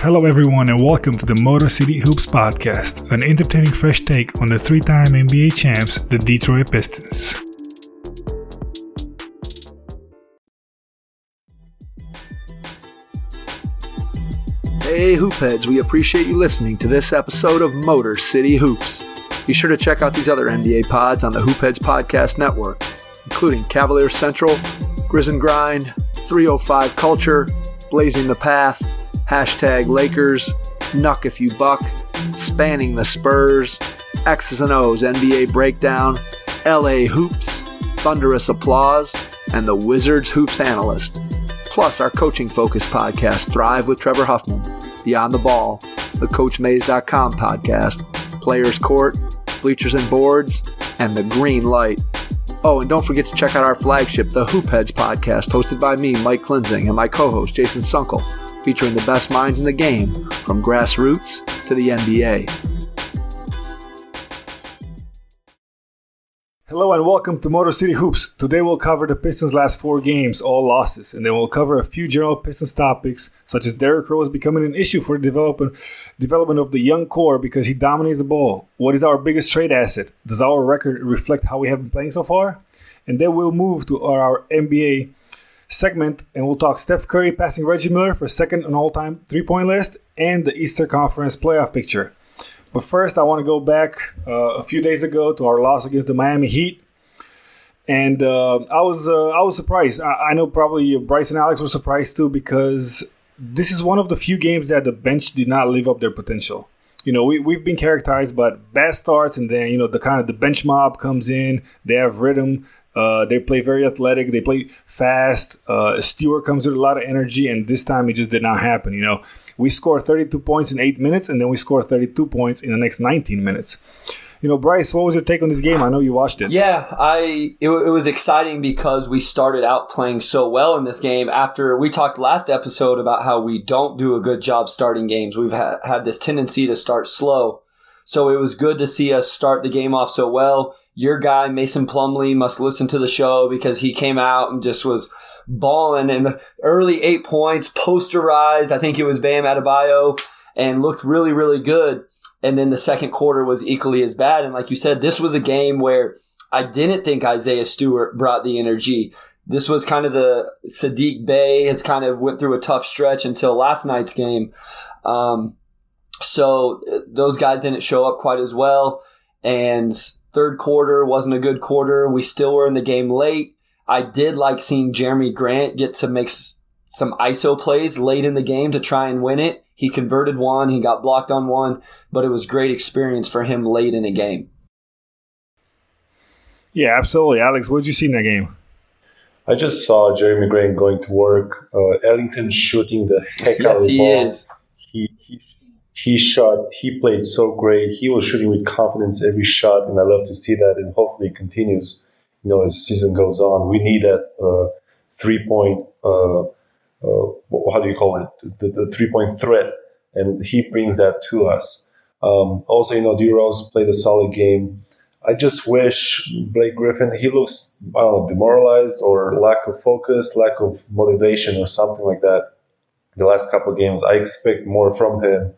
Hello, everyone, and welcome to the Motor City Hoops Podcast, an entertaining fresh take on the three time NBA champs, the Detroit Pistons. Hey, Hoopheads, we appreciate you listening to this episode of Motor City Hoops. Be sure to check out these other NBA pods on the Hoopheads Podcast Network, including Cavalier Central, Grizz and Grind, 305 Culture, Blazing the Path, hashtag Lakers, Nuck If You Buck, Spanning the Spurs, X's and O's NBA Breakdown, LA Hoops, Thunderous Applause, and the Wizards Hoops Analyst. Plus, our coaching focused podcast, Thrive with Trevor Huffman, Beyond the Ball, the CoachMaze.com podcast, Players Court, Bleachers and Boards, and The Green Light. Oh, and don't forget to check out our flagship, the Hoopheads podcast, hosted by me, Mike Klinzing, and my co host, Jason Sunkle featuring the best minds in the game from grassroots to the NBA. Hello and welcome to Motor City Hoops. Today we'll cover the Pistons' last four games, all losses, and then we'll cover a few general Pistons topics, such as Derrick Rose becoming an issue for the development development of the young core because he dominates the ball. What is our biggest trade asset? Does our record reflect how we have been playing so far? And then we'll move to our NBA segment, and we'll talk Steph Curry passing Reggie Miller for second on all-time three-point list and the Easter Conference playoff picture. But first, I want to go back uh, a few days ago to our loss against the Miami Heat, and uh, I was uh, I was surprised. I, I, know probably Bryce and Alex were surprised too because this is one of the few games that the bench did not live up their potential. You know, we, we've been characterized by bad starts, and then you know the kind of the bench mob comes in. They have rhythm. Uh, they play very athletic. They play fast. Uh, Stewart comes with a lot of energy, and this time it just did not happen. You know, we score 32 points in eight minutes, and then we score 32 points in the next 19 minutes. You know, Bryce, what was your take on this game? I know you watched it. Yeah, I it, it was exciting because we started out playing so well in this game. After we talked last episode about how we don't do a good job starting games, we've ha- had this tendency to start slow. So it was good to see us start the game off so well your guy Mason Plumlee must listen to the show because he came out and just was balling in the early eight points, posterized. I think it was Bam Adebayo and looked really, really good. And then the second quarter was equally as bad. And like you said, this was a game where I didn't think Isaiah Stewart brought the energy. This was kind of the Saddiq Bey has kind of went through a tough stretch until last night's game. Um, so uh, those guys didn't show up quite as well. And Third quarter wasn't a good quarter. We still were in the game late. I did like seeing Jerami Grant get to make some ISO plays late in the game to try and win it. He converted one, he got blocked on one, but it was great experience for him late in a game. Yeah, absolutely. Alex, what did you see in that game? I just saw Jerami Grant going to work. Uh, Ellington shooting the heck yes, out of the he. Is. He, he he shot, he played so great. He was shooting with confidence every shot, and I love to see that. And hopefully, it continues. You know, as the season goes on, we need that uh, three point. Uh, uh, how do you call it? The, the three point threat, and he brings that to us. Um, also, you know, D Rose played a solid game. I just wish Blake Griffin. He looks, I don't know, demoralized or lack of focus, lack of motivation, or something like that. The last couple of games, I expect more from him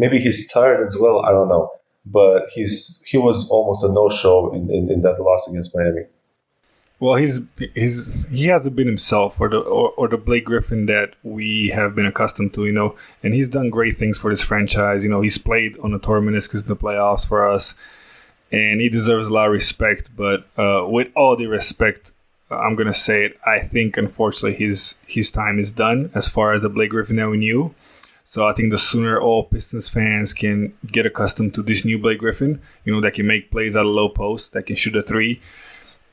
Maybe he's tired as well. I don't know. But he's he was almost a no show in, in, in, that loss against Miami. Well, he's he's he hasn't been himself or the or, or the Blake Griffin that we have been accustomed to, you know. And he's done great things for this franchise. You know, he's played on the torn meniscus in the playoffs for us, and he deserves a lot of respect. But uh, with all the respect, I'm gonna say it. I think unfortunately his his time is done as far as the Blake Griffin that we knew. So I think the sooner all Pistons fans can get accustomed to this new Blake Griffin, you know, that can make plays at a low post, that can shoot a three,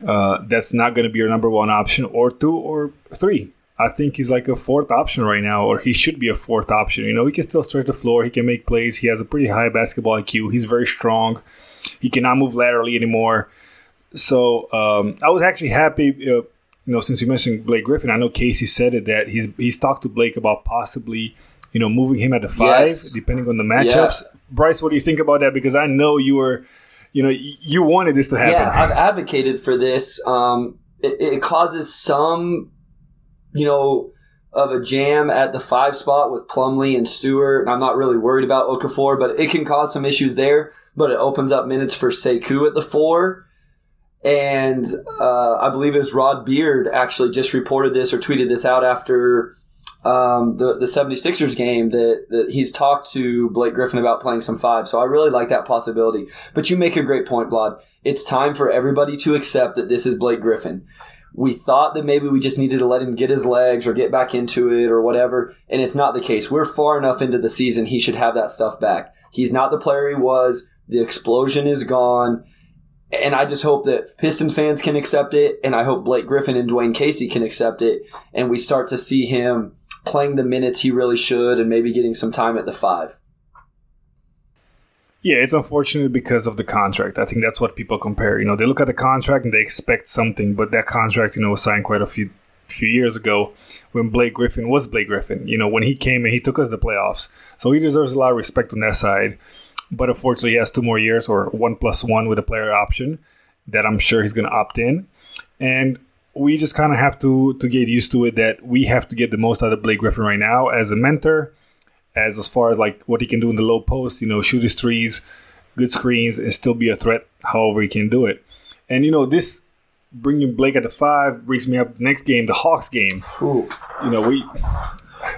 uh, that's not going to be your number one option or two or three. I think he's like a fourth option right now, or he should be a fourth option. You know, he can still stretch the floor. He can make plays. He has a pretty high basketball IQ. He's very strong. He cannot move laterally anymore. So um, I was actually happy. Uh, you know, since you mentioned Blake Griffin, I know Casey said it that he's he's talked to Blake about possibly you know, moving him at the five, yes. depending on the matchups. Yeah. Bryce, what do you think about that? Because I know you were, you know, you wanted this to happen. Yeah, I've advocated for this. Um, it, it causes some, you know, of a jam at the five spot with Plumlee and Stewart. I'm not really worried about Okafor, but it can cause some issues there. But it opens up minutes for Sekou at the four. And uh, I believe it was Rod Beard actually just reported this or tweeted this out after um, the, the 76ers game that, that he's talked to Blake Griffin about playing some five. So I really like that possibility. But you make a great point, Vlad. It's time for everybody to accept that this is Blake Griffin. We thought that maybe we just needed to let him get his legs or get back into it or whatever, and it's not the case. We're far enough into the season, he should have that stuff back. He's not the player he was. The explosion is gone. And I just hope that Pistons fans can accept it, and I hope Blake Griffin and Dwane Casey can accept it, and we start to see him playing the minutes he really should and maybe getting some time at the five. Yeah, it's unfortunate because of the contract. I think that's what people compare. You know, they look at the contract and they expect something, but that contract, you know, was signed quite a few few years ago when Blake Griffin was Blake Griffin. You know, when he came and he took us to the playoffs. So he deserves a lot of respect on that side. But unfortunately, he has two more years or one plus one with a player option that I'm sure he's going to opt in. And we just kind of have to to get used to it that we have to get the most out of Blake Griffin right now as a mentor, as as far as like what he can do in the low post, you know, shoot his threes, good screens, and still be a threat however he can do it. And you know, this bringing Blake at the five brings me up the next game, the Hawks game. Ooh. You know, we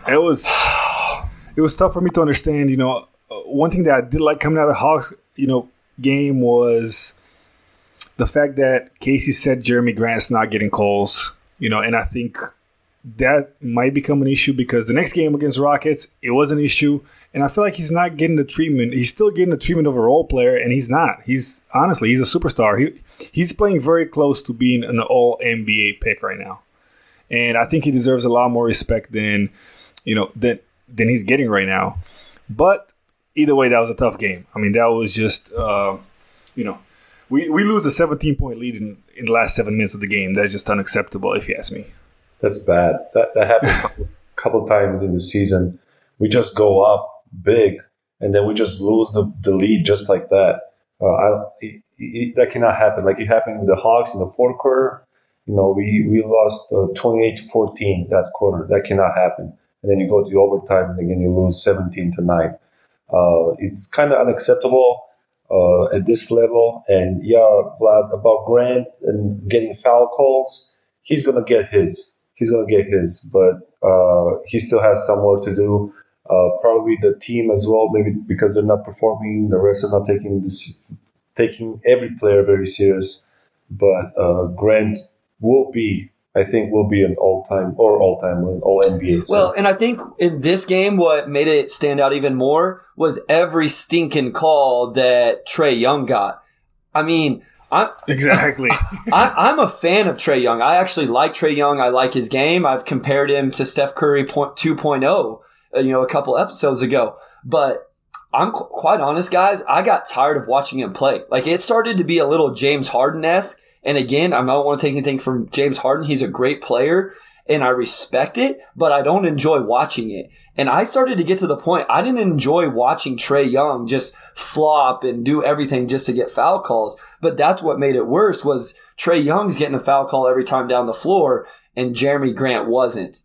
it was it was tough for me to understand. You know, uh, one thing that I did like coming out of the Hawks, you know, game was the fact that Casey said Jerami Grant's not getting calls, you know, and I think that might become an issue because the next game against Rockets, it was an issue. And I feel like he's not getting the treatment. He's still getting the treatment of a role player, and he's not. He's honestly, he's a superstar. He he's playing very close to being an all NBA pick right now. And I think he deserves a lot more respect than, you know, than than he's getting right now. But either way, that was a tough game. I mean, that was just uh, you know, we, we lose a 17 point lead in, in the last seven minutes of the game. That's just unacceptable, if you ask me. That's bad. That, that happened a couple times in the season. We just go up big and then we just lose the, the lead just like that. Uh, I, it, it, that cannot happen. Like it happened with the Hawks in the fourth quarter. You know, we, we lost uh, 28 to 14 that quarter. That cannot happen. And then you go to overtime and again you lose 17 to 9. Uh, it's kind of unacceptable uh, at this level. And yeah, Vlad, about Grant and getting foul calls, he's going to get his. He's going to get his, but uh, he still has some work to do. Uh, probably the team as well, maybe because they're not performing, the rest are not taking this, taking every player very serious. But uh, Grant will be I think will be an all time or all time all NBA. So. Well, and I think in this game, what made it stand out even more was every stinking call that Trae Young got. I mean, I, exactly. I, am a fan of Trae Young. I actually like Trae Young. I like his game. I've compared him to Steph Curry 2.0, uh, you know, a couple episodes ago. But I'm qu- quite honest, guys. I got tired of watching him play. Like it started to be a little James Harden esque and again, I don't want to take anything from James Harden. He's a great player and I respect it, but I don't enjoy watching it. And I started to get to the point I didn't enjoy watching Trae Young just flop and do everything just to get foul calls. But that's what made it worse was Trae Young's getting a foul call every time down the floor and Jerami Grant wasn't.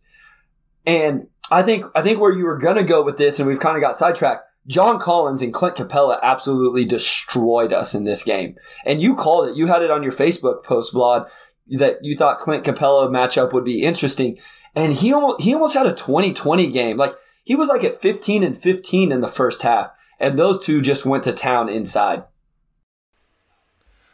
And I think I think where you were gonna go with this, and we've kind of got sidetracked. John Collins and Clint Capela absolutely destroyed us in this game. And you called it. You had it on your Facebook post, Vlad, that you thought Clint Capela matchup would be interesting. And he almost, he almost had a 2020 game. Like he was like at 15 and 15 in the first half. And those two just went to town inside.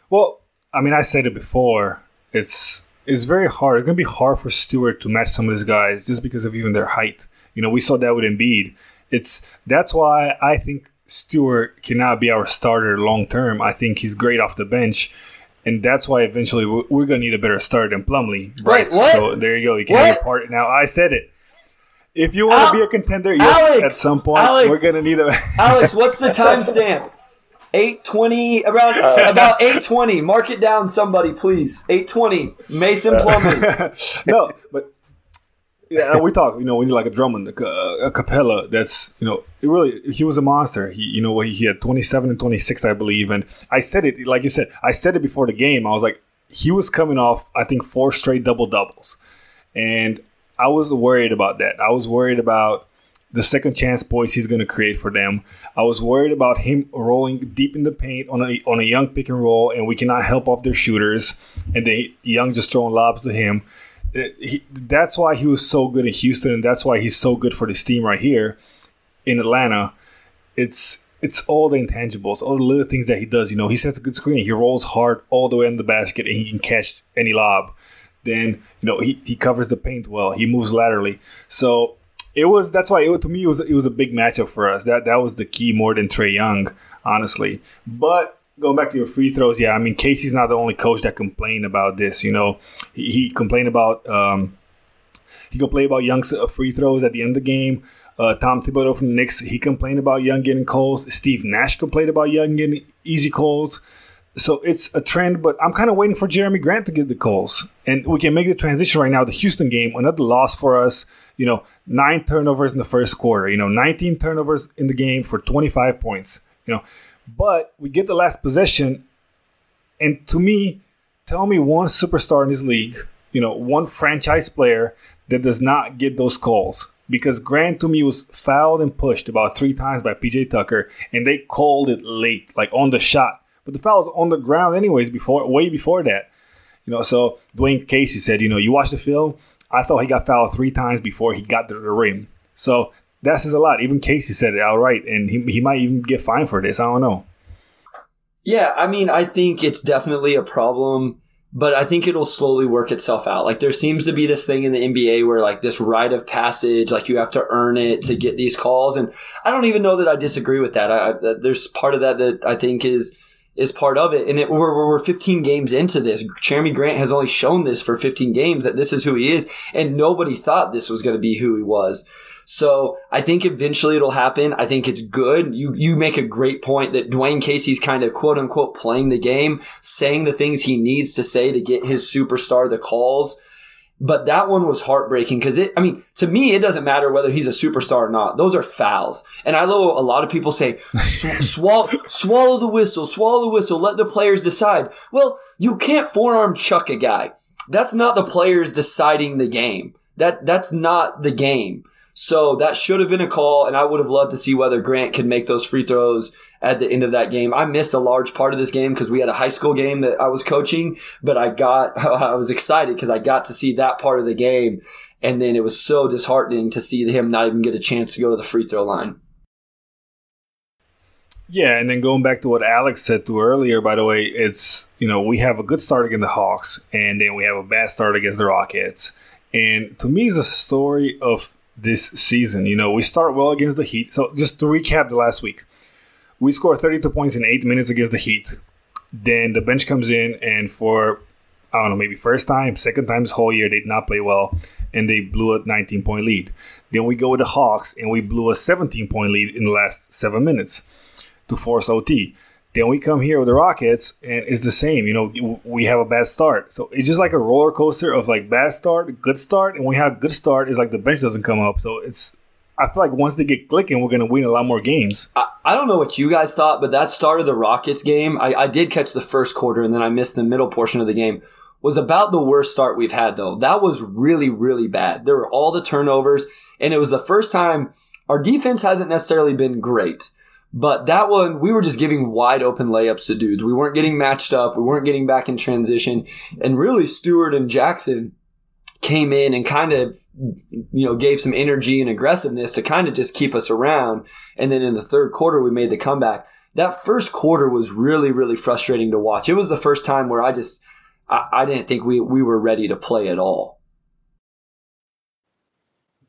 Well, I mean, I said it before. It's it's very hard. It's gonna be hard for Stewart to match some of these guys just because of even their height. You know, we saw that with Embiid it's that's why I think Stewart cannot be our starter long term. I think he's great off the bench. And that's why eventually we're, going to need a better starter than Plumlee. Bryce. Wait, what? So there you go. You can what? have your part. Now, I said it. If you want Al- to be a contender, yes, Alex, at some point, Alex, we're to need a. Alex, what's the timestamp? 820 around uh, about 820 mark it down somebody please 820 mason Plumlee. no but yeah, we talk. You know, when you're like a Drummond, a, a Capela, that's you know, it really he was a monster. He, you know, he had 27 and 26, I believe, and I said it like you said. I said it before the game. I was like, he was coming off, I think, four straight double doubles, and I was worried about that. I was worried about the second chance points he's going to create for them. I was worried about him rolling deep in the paint on a on a young pick and roll, and we cannot help off their shooters, and they young just throwing lobs to him. It, he, that's why he was so good in Houston, and that's why he's so good for this team right here in Atlanta. It's it's all the intangibles, all the little things that he does. You know, he sets a good screen, he rolls hard all the way in the basket, and he can catch any lob. Then you know he, he covers the paint well. He moves laterally. So it was that's why it, to me it was it was a big matchup for us. That that was the key more than Trae Young, honestly. But going back to your free throws, yeah, I mean Casey's not the only coach that complained about this. You know, he, he complained about um, he complained about Young's uh, free throws at the end of the game. Uh, Tom Thibodeau from the Knicks, he complained about Young getting calls. Steve Nash complained about Young getting easy calls. So it's a trend, but I'm kind of waiting for Jerami Grant to get the calls. And we can make the transition right now. The Houston game, another loss for us. You know, nine turnovers in the first quarter. You know, 19 turnovers in the game for 25 points. You know, but we get the last possession. And to me, tell me one superstar in this league, you know, one franchise player that does not get those calls because Grant to me was fouled and pushed about three times by PJ Tucker, and they called it late, like on the shot. But the foul was on the ground anyways before way before that. You know, so Dwane Casey said, you know, you watch the film, I thought he got fouled three times before he got to the rim. So that says a lot. Even Casey said it outright, and he, he might even get fined for this. I don't know. Yeah, I mean, I think it's definitely a problem, but I think it'll slowly work itself out. Like there seems to be this thing in the NBA where like this rite of passage, like you have to earn it to get these calls, and I don't even know that I disagree with that. I, I, there's part of that that I think is is part of it. And it, we're, we're 15 games into this. Jerami Grant has only shown this for 15 games that this is who he is. And nobody thought this was going to be who he was. So I think eventually it'll happen. I think it's good. You, you make a great point that Dwane Casey's kind of quote unquote playing the game, saying the things he needs to say to get his superstar the calls. But that one was heartbreaking because it, I mean, to me, it doesn't matter whether he's a superstar or not. Those are fouls. And I know a lot of people say, swallow, swallow the whistle, swallow the whistle, let the players decide. Well, you can't forearm chuck a guy. That's not the players deciding the game. That, that's not the game. So that should have been a call, and I would have loved to see whether Grant could make those free throws at the end of that game. I missed a large part of this game because we had a high school game that I was coaching, but I got, I was excited because I got to see that part of the game. And then it was so disheartening to see him not even get a chance to go to the free throw line. Yeah, and then going back to what Alex said to earlier, by the way, it's you know we have a good start against the Hawks, and then we have a bad start against the Rockets, and to me, it's a story of this season. You know, we start well against the Heat. So just to recap the last week, we scored 32 points in eight minutes against the Heat. Then the bench comes in, and for I don't know, maybe first time, second time this whole year, they did not play well, and they blew a 19 point lead. Then we go with the Hawks, and we blew a 17 point lead in the last seven minutes to force OT. Then we come here with the Rockets, and it's the same. You know, we have a bad start, so it's just like a roller coaster of like bad start, good start, and when we have good start, it's like the bench doesn't come up. So it's I feel like once they get clicking, we're going to win a lot more games. I, I, don't know what you guys thought, but that start of the Rockets game, I, I did catch the first quarter, and then I missed the middle portion of the game. Was about the worst start we've had though. That was really, really bad. There were all the turnovers, and it was the first time our defense hasn't necessarily been great. But that one, we were just giving wide open layups to dudes. We weren't getting matched up. We weren't getting back in transition. And really, Stewart and Jackson came in and kind of, you know, gave some energy and aggressiveness to kind of just keep us around. And then in the third quarter, we made the comeback. That first quarter was really, really frustrating to watch. It was the first time where I just, I, I didn't think we, we were ready to play at all.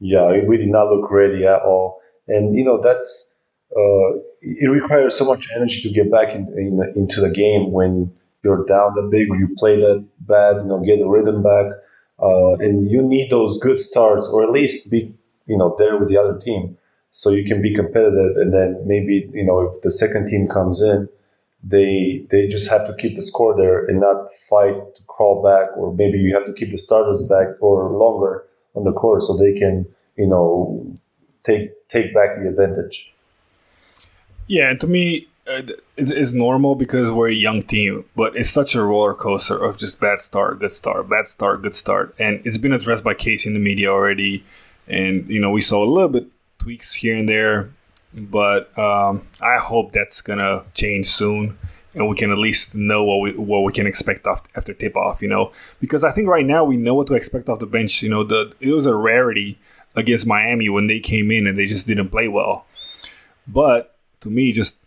Yeah, we did not look ready at all. And, you know, that's, uh, it requires so much energy to get back in, in, into the game when you're down that big or you play that bad, you know, get the rhythm back. Uh, and you need those good starts or at least be, you know, there with the other team so you can be competitive. And then maybe, you know, if the second team comes in, they, they just have to keep the score there and not fight to crawl back or maybe you have to keep the starters back or longer on the court so they can, you know, take, take back the advantage. Yeah, and to me, uh, it's, it's normal because we're a young team, but it's such a roller coaster of just bad start, good start, bad start, good start, and it's been addressed by Casey in the media already, and you know we saw a little bit tweaks here and there, but um, I hope that's gonna change soon, and we can at least know what we what we can expect after tip off, you know, because I think right now we know what to expect off the bench. You know, the it was a rarity against Miami when they came in and they just didn't play well, but to me, just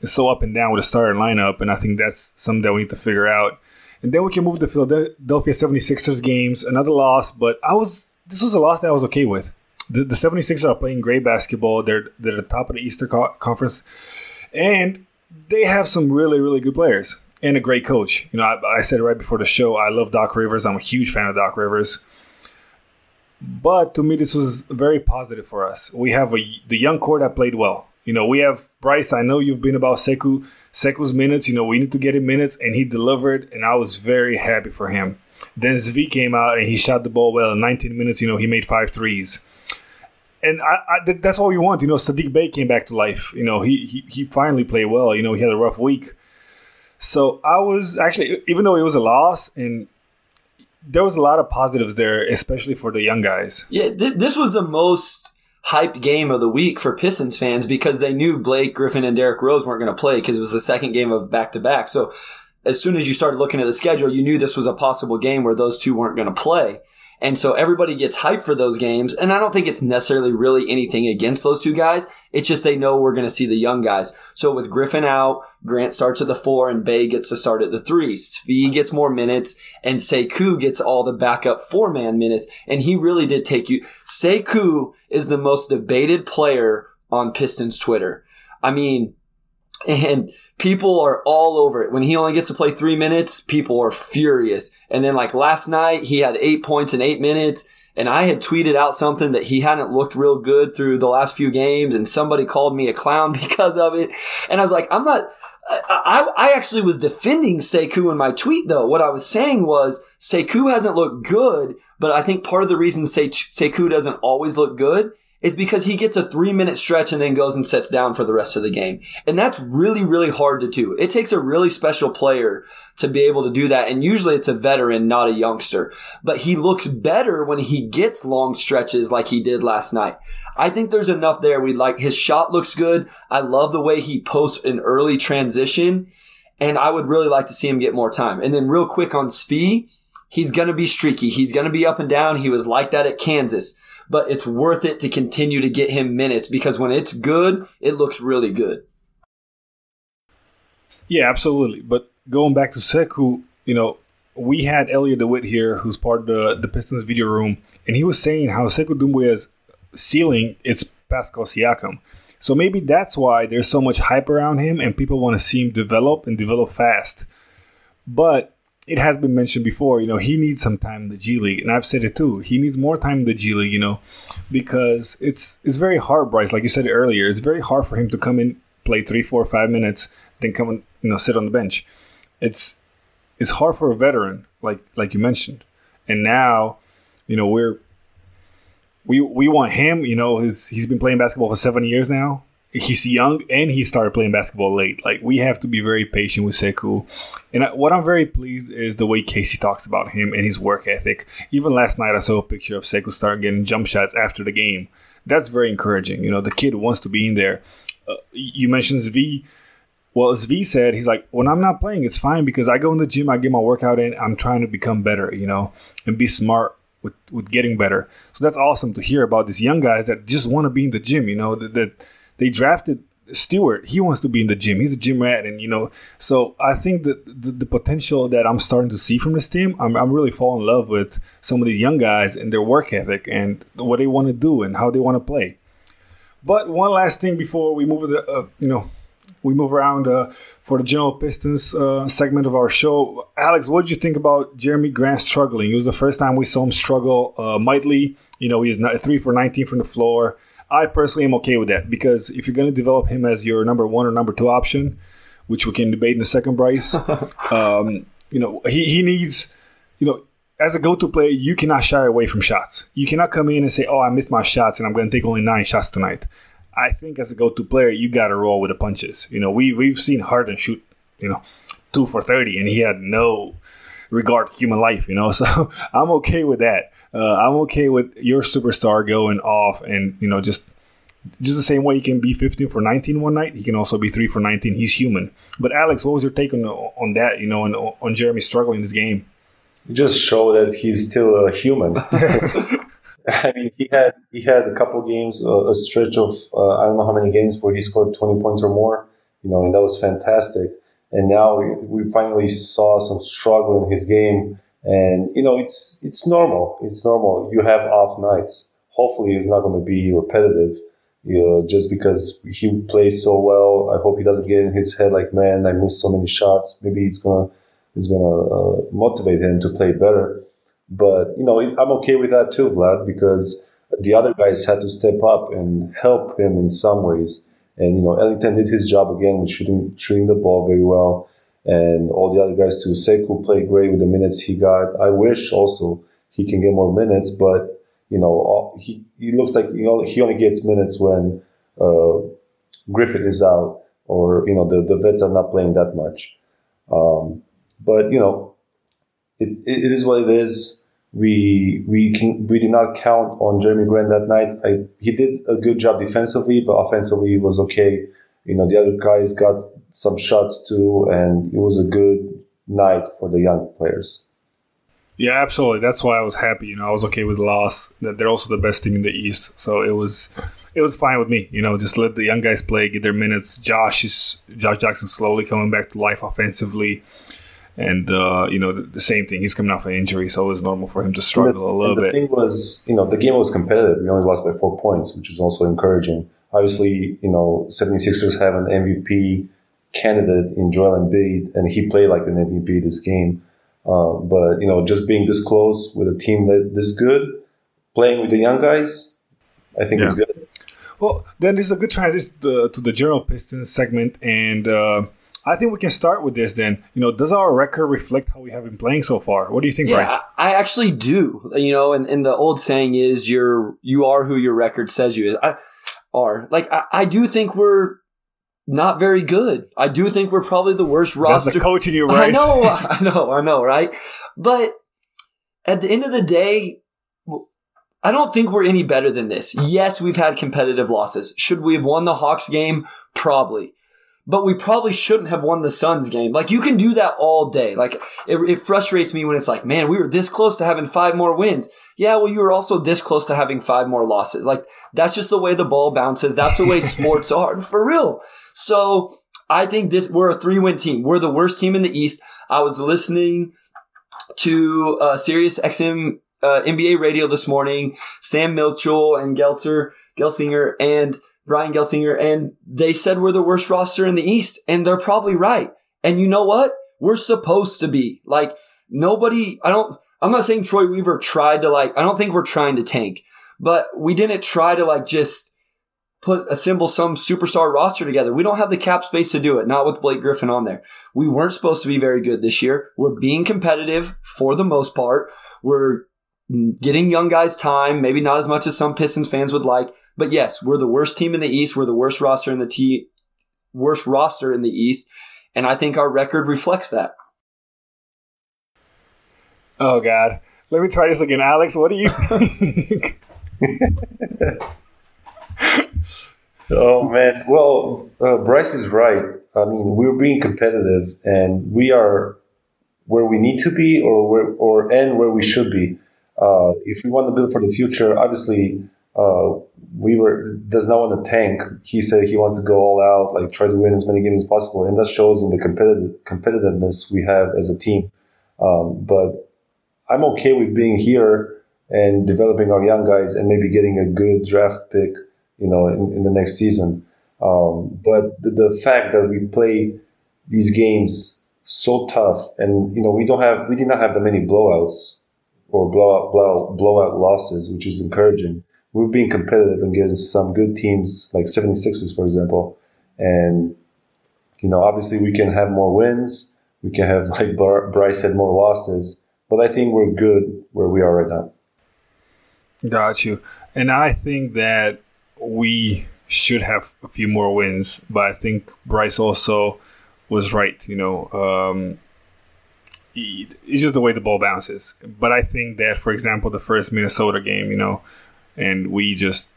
is so up and down with the starting lineup, and I think that's something that we need to figure out. And then we can move to Philadelphia 76ers games, another loss, but I was this was a loss that I was okay with. The, the 76ers are playing great basketball. They're they're the top of the Eastern Conference, and they have some really really good players and a great coach. You know, I, I said right before the show. I love Doc Rivers. I'm a huge fan of Doc Rivers. But to me, this was very positive for us. We have a, the young core that played well. You know, we have Bryce. I know you've been about Sekou. Sekou's minutes. You know, we need to get him minutes, and he delivered, and I was very happy for him. Then Svi came out and he shot the ball well. In 19 minutes, you know, he made five threes. And I, I, that's all we want. You know, Saddiq Bey came back to life. You know, he, he he finally played well. You know, he had a rough week. So I was actually, even though it was a loss, and there was a lot of positives there, especially for the young guys. Yeah, th- this was the most hyped game of the week for Pistons fans because they knew Blake Griffin and Derrick Rose weren't going to play because it was the second game of back to back. So as soon as you started looking at the schedule, you knew this was a possible game where those two weren't going to play. And so everybody gets hyped for those games. And I don't think it's necessarily really anything against those two guys. It's just they know we're going to see the young guys. So with Griffin out, Grant starts at the four and Bey gets to start at the three. Svi gets more minutes and Sekou gets all the backup four man minutes. And he really did take you. Sekou is the most debated player on Pistons Twitter. I mean, and people are all over it. When he only gets to play three minutes, people are furious. And then like last night, he had eight points in eight minutes. And I had tweeted out something that he hadn't looked real good through the last few games. And somebody called me a clown because of it. And I was like, I'm not, I, I actually was defending Sekou in my tweet though. What I was saying was Sekou hasn't looked good, but I think part of the reason Se- Sekou doesn't always look good is because he gets a three minute stretch and then goes and sits down for the rest of the game. And that's really, really hard to do. It takes a really special player to be able to do that. And usually it's a veteran, not a youngster. But he looks better when he gets long stretches like he did last night. I think there's enough there. We like his shot looks good. I love the way he posts an early transition. And I would really like to see him get more time. And then real quick on Svi, he's going to be streaky. He's going to be up and down. He was like that at Kansas but it's worth it to continue to get him minutes because when it's good, it looks really good. Yeah, absolutely. But going back to Sekou, you know, we had Elliot DeWitt here, who's part of the, the Pistons video room, and he was saying how Sekou Doumbouya's ceiling is Pascal Siakam. So maybe that's why there's so much hype around him and people want to see him develop and develop fast. But it has been mentioned before, you know, he needs some time in the G League, and I've said it too. He needs more time in the G League, you know, because it's it's very hard, Bryce. Like you said earlier, it's very hard for him to come in, play three, four, five minutes, then come and you know sit on the bench. It's it's hard for a veteran, like like you mentioned, and now, you know, we're we we want him. You know, his he's been playing basketball for seven years now he's young and he started playing basketball late. Like we have to be very patient with Sekou. And I, what I'm very pleased is the way Casey talks about him and his work ethic. Even last night, I saw a picture of Sekou start getting jump shots after the game. That's very encouraging. You know, the kid wants to be in there. Uh, you mentioned Svi. Well, Svi said he's like, when I'm not playing, it's fine because I go in the gym, I get my workout in, I'm trying to become better, you know, and be smart with, with getting better. So that's awesome to hear about these young guys that just want to be in the gym, you know, that, that they drafted Stewart. He wants to be in the gym. He's a gym rat, and you know. So I think that the, the potential that I'm starting to see from this team, I'm, I'm really falling in love with some of these young guys and their work ethic and what they want to do and how they want to play. But one last thing before we move, to, uh, you know, we move around uh, for the general Pistons uh, segment of our show. Alex, what did you think about Jerami Grant struggling? It was the first time we saw him struggle uh, mightily. You know, he's three for 19 from the floor. I personally am okay with that because if you're going to develop him as your number one or number two option, which we can debate in a second, Bryce, um, you know, he, he needs, you know, as a go-to player, you cannot shy away from shots. You cannot come in and say, "Oh, I missed my shots, and I'm going to take only nine shots tonight." I think as a go-to player, you got to roll with the punches. You know, we we've seen Harden shoot, you know, two for thirty, and he had no regard human life. You know, so I'm okay with that. Uh, I'm okay with your superstar going off and you know just just the same way he can be 15 for 19 one night, he can also be three for 19. He's human. But Alex, what was your take on on that? You know, on, on Jerami struggling this game. Just show that he's still a human. I mean, he had he had a couple games, uh, a stretch of uh, I don't know how many games where he scored 20 points or more. You know, and that was fantastic. And now we, we finally saw some struggle in his game. And you know, it's it's normal. It's normal. You have off nights. Hopefully, it's not going to be repetitive you know, just because he plays so well. I hope he doesn't get in his head like, man, I missed so many shots. Maybe it's gonna it's gonna uh, motivate him to play better. But you know, I'm okay with that too, Vlad, because the other guys had to step up and help him in some ways. And you know, Ellington did his job again with shooting shooting the ball very well, and all the other guys too. Sekou played great with the minutes he got. I wish also he can get more minutes, but you know, he, he looks like you know, he only gets minutes when uh, Griffith is out or, you know, the, the vets are not playing that much. Um, but, you know, it, it is what it is. We we can we did not count on Jerami Grant that night. I, he did a good job defensively, but offensively he was okay. You know, the other guys got some shots too, and it was a good night for the young players. Yeah, absolutely. That's why I was happy. You know, I was okay with the loss. That they're also the best team in the East, so it was it was fine with me. You know, just let the young guys play, get their minutes. Josh is Josh Jackson slowly coming back to life offensively, and uh, you know the, the, same thing. He's coming off an injury, so it was normal for him to struggle the, a little the bit. The thing was, you know, the game was competitive. We only lost by four points, which is also encouraging. Obviously, you know, 76ers have an MVP candidate in Joel Embiid, and he played like an MVP this game. Uh, but you know, just being this close with a team that this good, playing with the young guys, I think yeah. is good. Well, then this is a good transition to, to the General Pistons segment, and uh, I think we can start with this. Then, you know, does our record reflect how we have been playing so far? What do you think, yeah, Bryce? I actually do. You know, and, and the old saying is, "You're you are who your record says you I, are." Like, I, I do think we're not very good. I do think we're probably the worst roster. That's the coach in you, right? I know, I know, I know, right? But at the end of the day, I don't think we're any better than this. Yes, we've had competitive losses. Should we have won the Hawks game? Probably. But we probably shouldn't have won the Suns game. Like, you can do that all day. Like, it, it frustrates me when it's like, man, we were this close to having five more wins. Yeah, well, you were also this close to having five more losses. Like, that's just the way the ball bounces. That's the way sports are. For real. So I think this, we're a three win team. We're the worst team in the East. I was listening to uh, Sirius XM uh, NBA radio this morning, Sam Mitchell and Gelter, Geltzeiler and Brian Geltzeiler, and they said we're the worst roster in the East, and they're probably right. And you know what? We're supposed to be. Like, nobody, I don't, I'm not saying Troy Weaver tried to like, I don't think we're trying to tank, but we didn't try to like just put assemble some superstar roster together. We don't have the cap space to do it, not with Blake Griffin on there. We weren't supposed to be very good this year. We're being competitive for the most part. We're getting young guys time, maybe not as much as some Pistons fans would like. But yes, we're the worst team in the East. We're the worst roster in the T worst roster in the East. And I think our record reflects that. Oh God. Let me try this again. Alex, what do you think? oh man, well, uh, Bryce is right. I mean, we're being competitive, and we are where we need to be, or where, or and where we should be. Uh, if we want to build for the future, obviously, uh, Weaver does not want to tank. He said he wants to go all out, like try to win as many games as possible, and that shows in the competitive competitiveness we have as a team. Um, but I'm okay with being here and developing our young guys and maybe getting a good draft pick, you know, in, in the next season. Um, but the, the, fact that we play these games so tough, and you know, we don't have, we did not have that many blowouts or blowout, blowout, blowout losses, which is encouraging. We've been competitive against some good teams, like 76ers, for example, and you know, obviously we can have more wins. We can have, like Bryce said, more losses. But I think we're good where we are right now. Got you. And I think that we should have a few more wins, but I think Bryce also was right. You know, um, it's just the way the ball bounces. But I think that, for example, the first Minnesota game, you know, and we just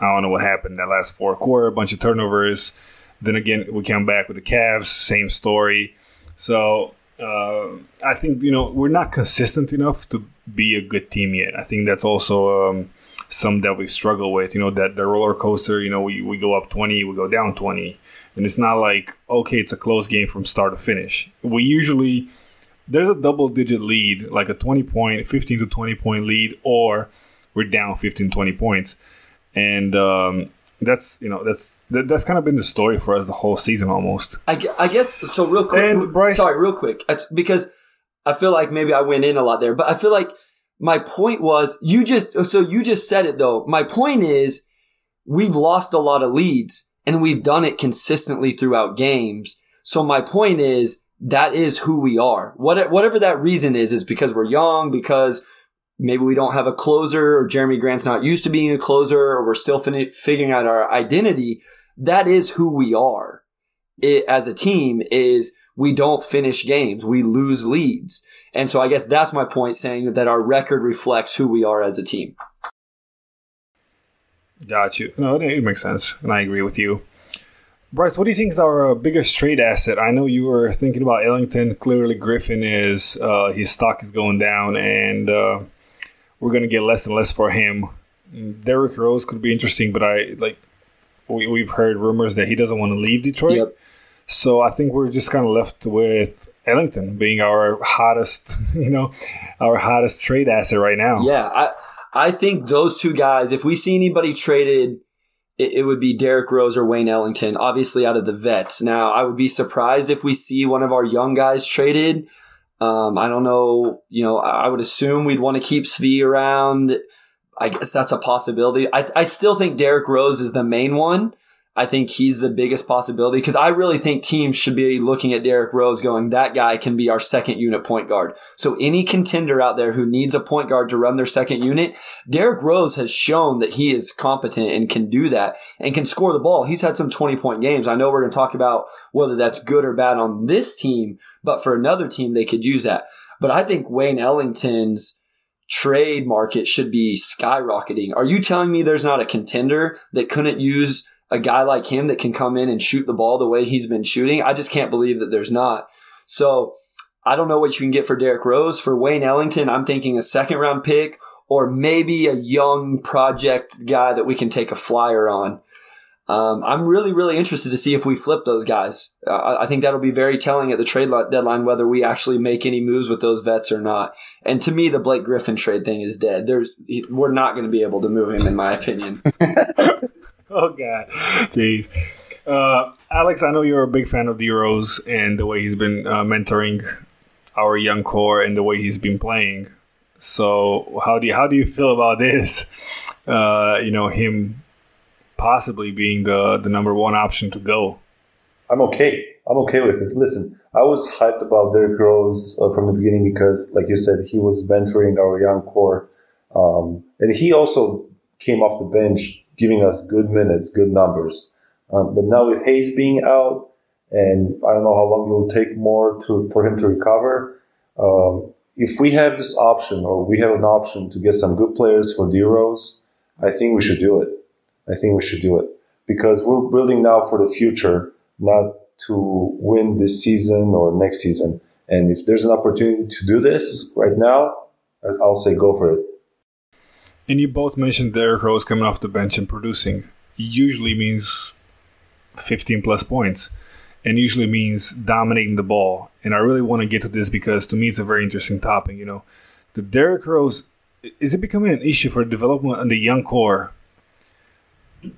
I don't know what happened that last four quarter, a bunch of turnovers. Then again, we come back with the Cavs, same story. So uh, I think you know we're not consistent enough to be a good team yet. I think that's also um, some that we struggle with. You know that the roller coaster. You know we, we go up twenty, we go down twenty, and it's not like okay, it's a close game from start to finish. We usually there's a double digit lead, like a twenty point, fifteen to twenty point lead, or we're down 15, 20 points, and um, that's you know that's that, that's kind of been the story for us the whole season almost. I, I guess so. Real quick, And Bryce- sorry, real quick, because I feel like maybe I went in a lot there, but I feel like my point was you just so you just said it though. My point is we've lost a lot of leads and we've done it consistently throughout games. So my point is that is who we are. What, whatever that reason is, is because we're young, because maybe we don't have a closer or Jerami Grant's not used to being a closer or we're still fin- figuring out our identity. That is who we are it, as a team is we don't finish games. We lose leads. And so I guess that's my point saying that our record reflects who we are as a team. Got you. No, it, makes sense, and I agree with you. Bryce, what do you think is our biggest trade asset? I know you were thinking about Ellington. Clearly, Griffin is uh, his stock is going down, and uh, we're going to get less and less for him. Derrick Rose could be interesting, but I like we, we've heard rumors that he doesn't want to leave Detroit. Yep. So I think we're just kind of left with Ellington being our hottest, you know, our hottest trade asset right now. Yeah, I I think those two guys. If we see anybody traded, it, it would be Derrick Rose or Wayne Ellington. Obviously, out of the vets. Now, I would be surprised if we see one of our young guys traded. Um, I don't know. You know, I would assume we'd want to keep Svi around. I guess that's a possibility. I, I still think Derrick Rose is the main one. I think he's the biggest possibility because I really think teams should be looking at Derrick Rose going, that guy can be our second unit point guard. So any contender out there who needs a point guard to run their second unit, Derrick Rose has shown that he is competent and can do that and can score the ball. He's had some 20 point games. I know we're going to talk about whether that's good or bad on this team, but for another team, they could use that. But I think Wayne Ellington's trade market should be skyrocketing. Are you telling me there's not a contender that couldn't use a guy like him that can come in and shoot the ball the way he's been shooting? I just can't believe that there's not. So I don't know what you can get for Derrick Rose. For Wayne Ellington, I'm thinking a second round pick or maybe a young project guy that we can take a flyer on. Um, I'm really, really interested to see if we flip those guys. Uh, I think that'll be very telling at the trade deadline whether we actually make any moves with those vets or not. And to me, the Blake Griffin trade thing is dead. There's, he- we're not going to be able to move him, in my opinion. Oh God, jeez. Uh, Alex, I know you're a big fan of D Rose and the way he's been uh, mentoring our young core and the way he's been playing. So how do you how do you feel about this? Uh, you know him possibly being the the number one option to go. I'm okay. I'm okay with it. Listen, I was hyped about Derrick Rose uh, from the beginning because, like you said, he was mentoring our young core, um, and he also came off the bench, giving us good minutes, good numbers. Um, but now with Hayes being out, and I don't know how long it will take more to for him to recover. Um, if we have this option, or we have an option to get some good players for D Rose, I think we should do it. I think we should do it because we're building now for the future, not to win this season or next season. And if there's an opportunity to do this right now, I'll say go for it. And you both mentioned Derrick Rose coming off the bench and producing. Usually means 15 plus points, and usually means dominating the ball. And I really want to get to this because to me it's a very interesting topic. You know, the Derrick Rose is it becoming an issue for development on the young core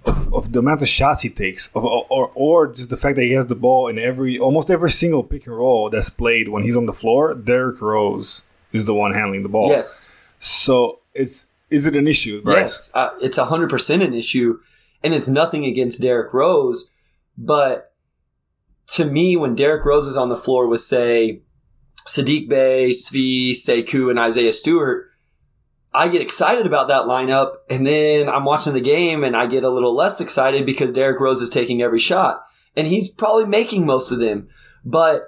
of, of the amount of shots he takes, of, or or just the fact that he has the ball in every almost every single pick and roll that's played when he's on the floor. Derrick Rose is the one handling the ball. yes. So it's is it an issue, Bryce? Yes, uh, it's hundred percent an issue, and it's nothing against Derrick Rose, but to me, when Derrick Rose is on the floor with say Saddiq Bey, Svi, Sekou, and Isaiah Stewart, I get excited about that lineup, and then I'm watching the game and I get a little less excited because Derrick Rose is taking every shot. And he's probably making most of them. But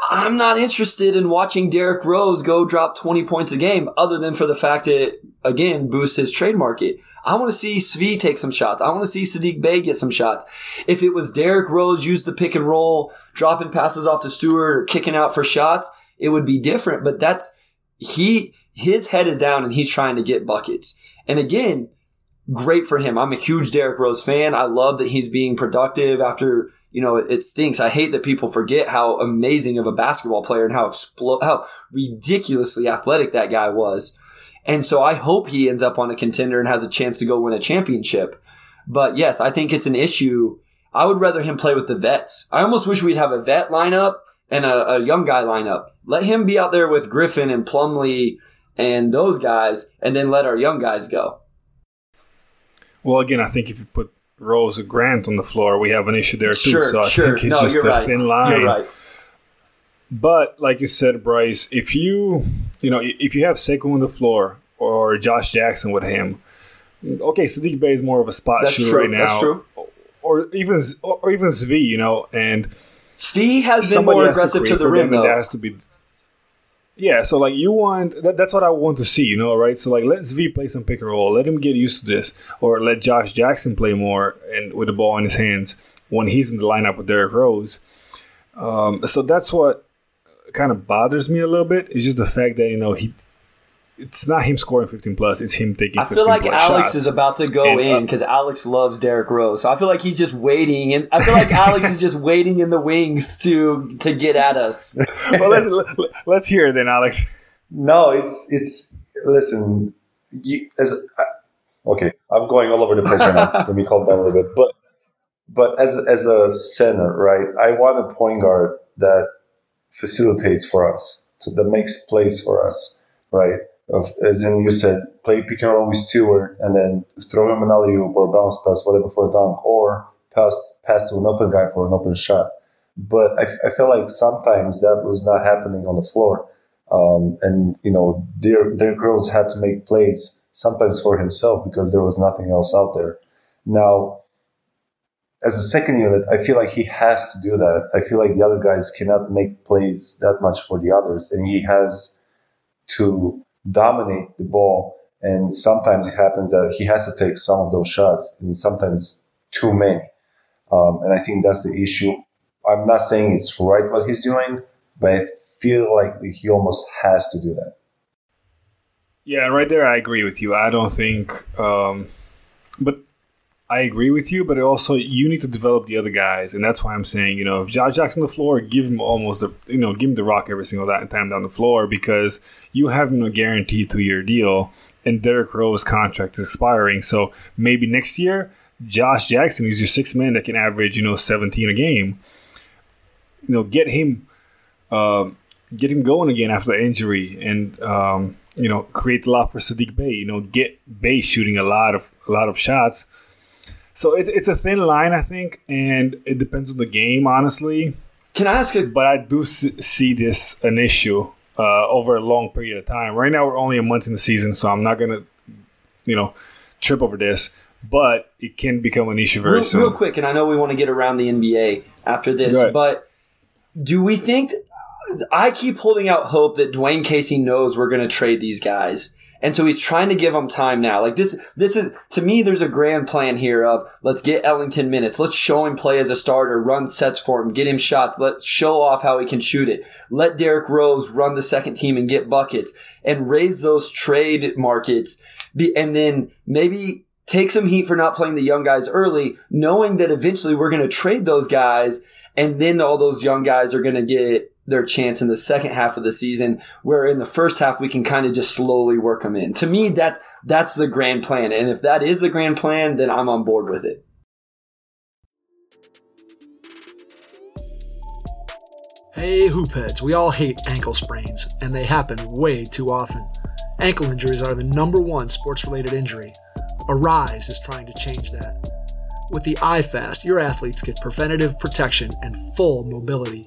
I'm not interested in watching Derrick Rose go drop 20 points a game other than for the fact it, again, boosts his trade market. I want to see Svi take some shots. I want to see Saddiq Bey get some shots. If it was Derrick Rose use the pick and roll, dropping passes off to Stewart or kicking out for shots, it would be different. But that's, he, his head is down and he's trying to get buckets. And again, great for him. I'm a huge Derrick Rose fan. I love that he's being productive after you know, it, stinks. I hate that people forget how amazing of a basketball player and how explo- how ridiculously athletic that guy was. And so I hope he ends up on a contender and has a chance to go win a championship. But yes, I think it's an issue. I would rather him play with the vets. I almost wish we'd have a vet lineup and a, a young guy lineup. Let him be out there with Griffin and Plumlee and those guys, and then let our young guys go. Well, again, I think if you put Rose Grant on the floor, we have an issue there too. Sure, so I sure. think it's no, just a right. thin line. Right. But like you said, Bryce, if you you know if you have Sekou on the floor or Josh Jackson with him, okay, Saddiq Bey is more of a spot That's shooter true. right now, That's true. or even or even Svi, you know, and Svi has been more has to aggressive to, the rim, though. that has to be. Yeah, so like you want that, that's what I want to see, you know, right? So like let Svi play some pick and roll, let him get used to this, or let Josh Jackson play more and with the ball in his hands when he's in the lineup with Derrick Rose. Um, so that's what kind of bothers me a little bit. Is just the fact that you know he, it's not him scoring 15 plus, it's him taking. I 15 feel like plus Alex shots. is about to go And, uh, in because Alex loves Derrick Rose. So I feel like he's just waiting, and I feel like Alex is just waiting in the wings to to get at us. well, let's let, let's hear it then, Alex. No, it's it's. Listen, you, as I- okay, I'm going all over the place right now. Let me calm down a little bit. But but as as a center, right? I want a point guard that facilitates for us, so that makes plays for us, right? Of as in you said, play pick and roll with Stewart, and then throw him an alley oop or bounce pass, whatever for a dunk, or pass pass to an open guy for an open shot. But I, I feel like sometimes that was not happening on the floor. Um, and you know, Derrick Derrick Rose had to make plays sometimes for himself because there was nothing else out there. Now, as a second unit, I feel like he has to do that. I feel like the other guys cannot make plays that much for the others, and he has to dominate the ball. And sometimes it happens that he has to take some of those shots, and sometimes too many. Um, and I think that's the issue. I'm not saying it's right what he's doing, but I feel like he almost has to do that. Yeah, right there, I agree with you. I don't think, um, but I agree with you. But also, you need to develop the other guys, and that's why I'm saying, you know, if Josh Jackson on the floor, give him almost the, you know, give him the rock every single time down the floor because you have no guarantee to your deal, and Derrick Rose contract is expiring. So maybe next year, Josh Jackson is your sixth man that can average, you know, 17 a game. You know, get him. Uh, get him going again after the injury, and um, you know, create a lot for Saddiq Bey. You know, get Bey shooting a lot of a lot of shots. So it's it's a thin line, I think, and it depends on the game, honestly. Can I ask it? But I do see this an issue uh, over a long period of time. Right now, we're only a month in the season, so I'm not gonna, you know, trip over this. But it can become an issue very real, soon. real quick, and I know we want to get around the NBA after this, but do we think? I keep holding out hope that Dwane Casey knows we're going to trade these guys, and so he's trying to give them time now. Like this, this is to me. There's a grand plan here of let's get Ellington minutes, let's show him play as a starter, run sets for him, get him shots, let's show off how he can shoot it. Let Derrick Rose run the second team and get buckets, and raise those trade markets, be, and then maybe take some heat for not playing the young guys early, knowing that eventually we're going to trade those guys, and then all those young guys are going to get their chance in the second half of the season, where in the first half we can kind of just slowly work them in. To me, that's that's the grand plan, and if that is the grand plan, then I'm on board with it. Hey, hoopheads, we all hate ankle sprains, and they happen way too often. Ankle injuries are the number one sports related injury. Aryse is trying to change that. With the iFast, your athletes get preventative protection and full mobility.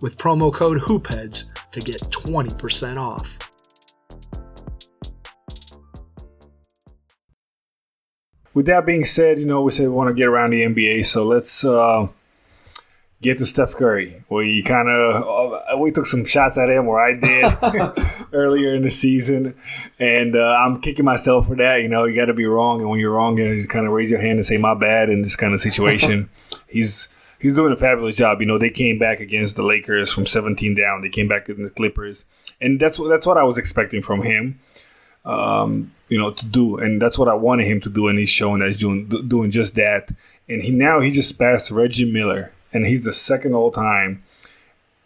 with promo code HoopHeads to get 20% off. With that being said, you know, we said we want to get around the NBA, so let's uh, get to Steph Curry. We kind of uh, we took some shots at him, or I did earlier in the season, and uh, I'm kicking myself for that. You know, you got to be wrong, and when you're wrong, you kind of raise your hand and say my bad in this kind of situation. he's he's doing a fabulous job. You know, they came back against the Lakers from 17 down. They came back in the Clippers, and that's that's what I was expecting from him. Um, you know, to do, and that's what I wanted him to do, and he's showing that he's doing doing just that. And he now he just passed Reggie Miller, and he's the second all time,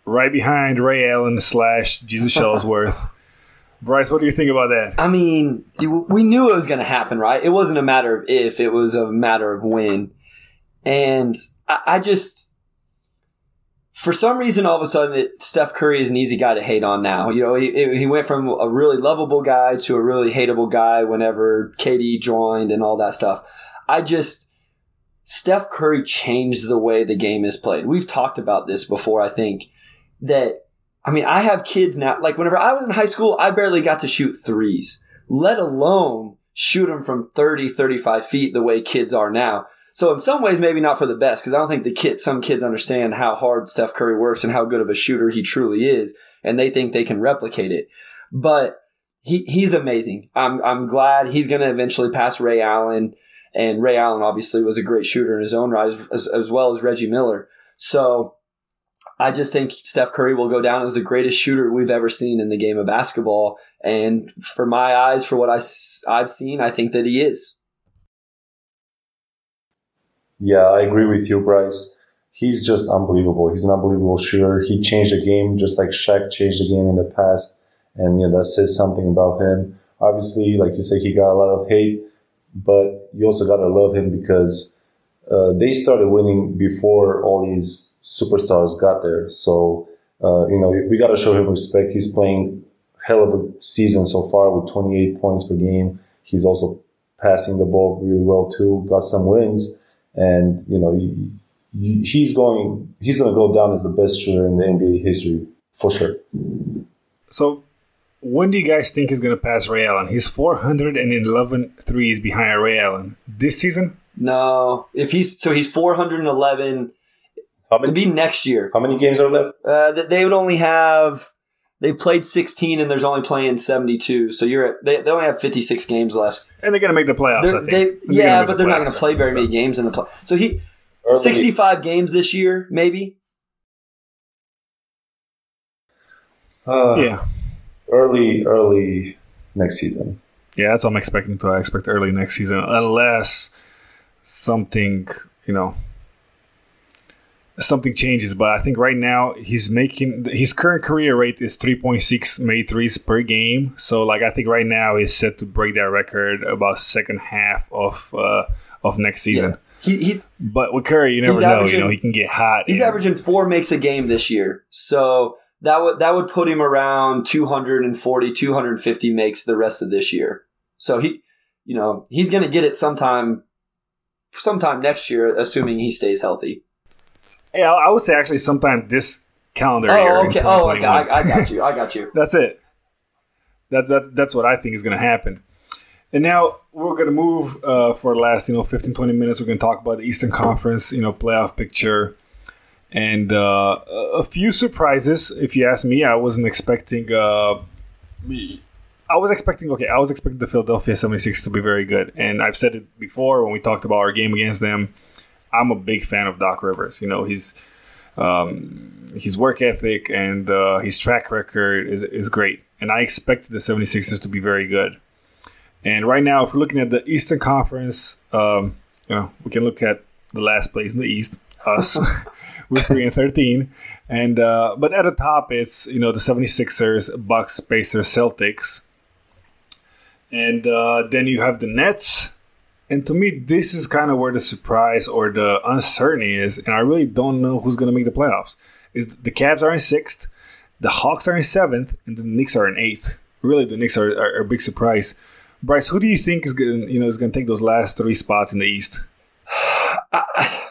right behind Ray Allen slash Jesus Shuttlesworth. Bryce, what do you think about that? I mean, we knew it was going to happen, right? It wasn't a matter of if; it was a matter of when. And I, I just, for some reason, all of a sudden, it, Steph Curry is an easy guy to hate on now. You know, he, he went from a really lovable guy to a really hateable guy whenever KD joined and all that stuff. I just, Steph Curry changed the way the game is played. We've talked about this before, I think, that, I mean, I have kids now. Like, whenever I was in high school, I barely got to shoot threes, let alone shoot them from 30, 35 feet the way kids are now. So in some ways, maybe not for the best, because I don't think the kids, some kids understand how hard Steph Curry works and how good of a shooter he truly is, and they think they can replicate it. But he he's amazing. I'm I'm glad he's going to eventually pass Ray Allen, and Ray Allen obviously was a great shooter in his own right, as, as well as Reggie Miller. So I just think Steph Curry will go down as the greatest shooter we've ever seen in the game of basketball. And for my eyes, for what I, I've seen, I think that he is. Yeah, I agree with you, Bryce. He's just unbelievable. He's an unbelievable shooter. He changed the game just like Shaq changed the game in the past, and you know that says something about him. Obviously, like you say, he got a lot of hate, but you also gotta love him because uh, they started winning before all these superstars got there. So uh, you know we gotta show him respect. He's playing hell of a season so far with 28 points per game. He's also passing the ball really well too. Got some wins and you know he, he's going he's going to go down as the best shooter in the NBA history for sure. So, when do you guys think he's going to pass Ray Allen? He's 411 threes behind Ray Allen this season. No, if he's so he's 411. How many, It'd be next year. How many games are left? Uh, they would only have they played 16 and there's only playing 72. So you're at, they, they only have 56 games left. And they're going to make the playoffs, they, yeah, but the they're not going to play very so. many games in the play. So he Early. 65 games this year, maybe. Uh, yeah. Early, early next season. Yeah, that's what I'm expecting to. I expect early next season, unless something, you know, something changes. But I think right now he's making his current career rate is 3.6 made threes per game. So like I think right now he's set to break that record about second half of uh, of next season. Yeah. He, he's, but with Curry, you never know. You know, he can get hot. He's averaging four makes a game this year. So that would that would put him around 240, 250 makes the rest of this year. So he, you know, he's going to get it sometime, sometime next year, assuming he stays healthy. Yeah, I would say actually sometime this calendar oh, year. Okay. Oh, okay. I, I got you. I got you. that's it. That, that that's what I think is going to happen. And now we're going to move uh, for the last, you know, 15, 20 minutes. We're going to talk about the Eastern Conference, you know, playoff picture. And uh, a few surprises, if you ask me. I wasn't expecting. Uh, me. I was expecting, okay, I was expecting the Philadelphia 76 to be very good. And I've said it before when we talked about our game against them. I'm a big fan of Doc Rivers. You know, he's um, his work ethic and uh, his track record is, is great. And I expected the 76ers to be very good. And right now, if we're looking at the Eastern Conference, um, you know, we can look at the last place in the East, us, with 3 and 13. And uh, but at the top, it's you know the 76ers, Bucks, Pacers, Celtics. and uh, then you have the Nets. And to me, this is kind of where the surprise or the uncertainty is, and I really don't know who's going to make the playoffs. Is the Cavs are in sixth, the Hawks are in seventh, and the Knicks are in eighth. Really, the Knicks are, are, are a big surprise. Bryce, who do you think is going you know is going to take those last three spots in the East? I,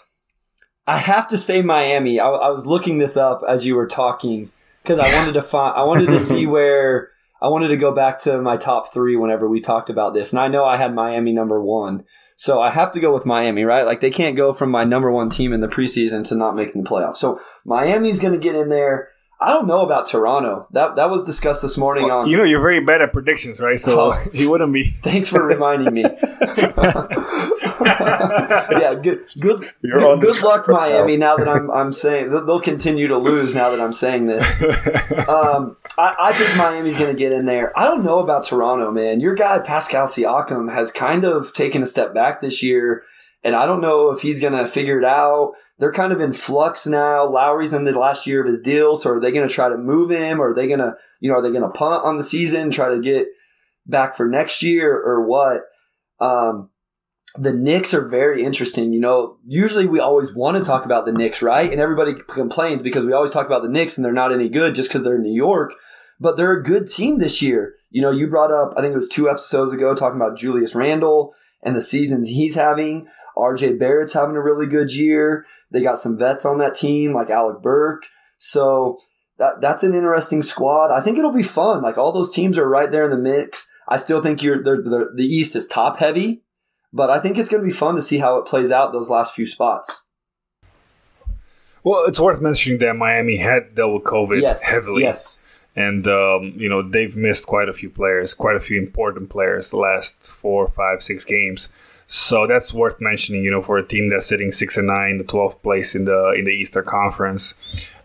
I have to say Miami. I, I was looking this up as you were talking because I wanted to find. I wanted to see where I wanted to go back to my top three whenever we talked about this, and I know I had Miami number one, so I have to go with Miami, right? Like they can't go from my number one team in the preseason to not making the playoffs. So Miami's going to get in there. I don't know about Toronto. That that was discussed this morning well, on. You know, you're very bad at predictions, right? So oh, he wouldn't be. Thanks for reminding me. yeah, good, good, good, good luck, Miami. Now that I'm, I'm saying they'll continue to lose. Now that I'm saying this, um, I, I, think Miami's going to get in there. I don't know about Toronto, man. Your guy Pascal Siakam has kind of taken a step back this year, and I don't know if he's going to figure it out. They're kind of in flux now. Lowry's in the last year of his deal, so are they going to try to move him, or are they going to, you know, are they going to punt on the season, try to get back for next year, or what? Um, the Knicks are very interesting. You know, usually we always want to talk about the Knicks, right? And everybody complains because we always talk about the Knicks and they're not any good just because they're in New York. But they're a good team this year. You know, you brought up, I think it was two episodes ago, talking about Julius Randle and the seasons he's having. RJ Barrett's having a really good year. They got some vets on that team like Alec Burks. So that that's an interesting squad. I think it'll be fun. Like all those teams are right there in the mix. I still think you're the the East is top heavy but I think it's going to be fun to see how it plays out those last few spots. Well, it's worth mentioning that Miami had dealt with COVID yes, heavily. Yes. And, um, you know, they've missed quite a few players, quite a few important players the last four, five, six games. So that's worth mentioning, you know, for a team that's sitting six and nine, the 12th place in the in the Eastern Conference.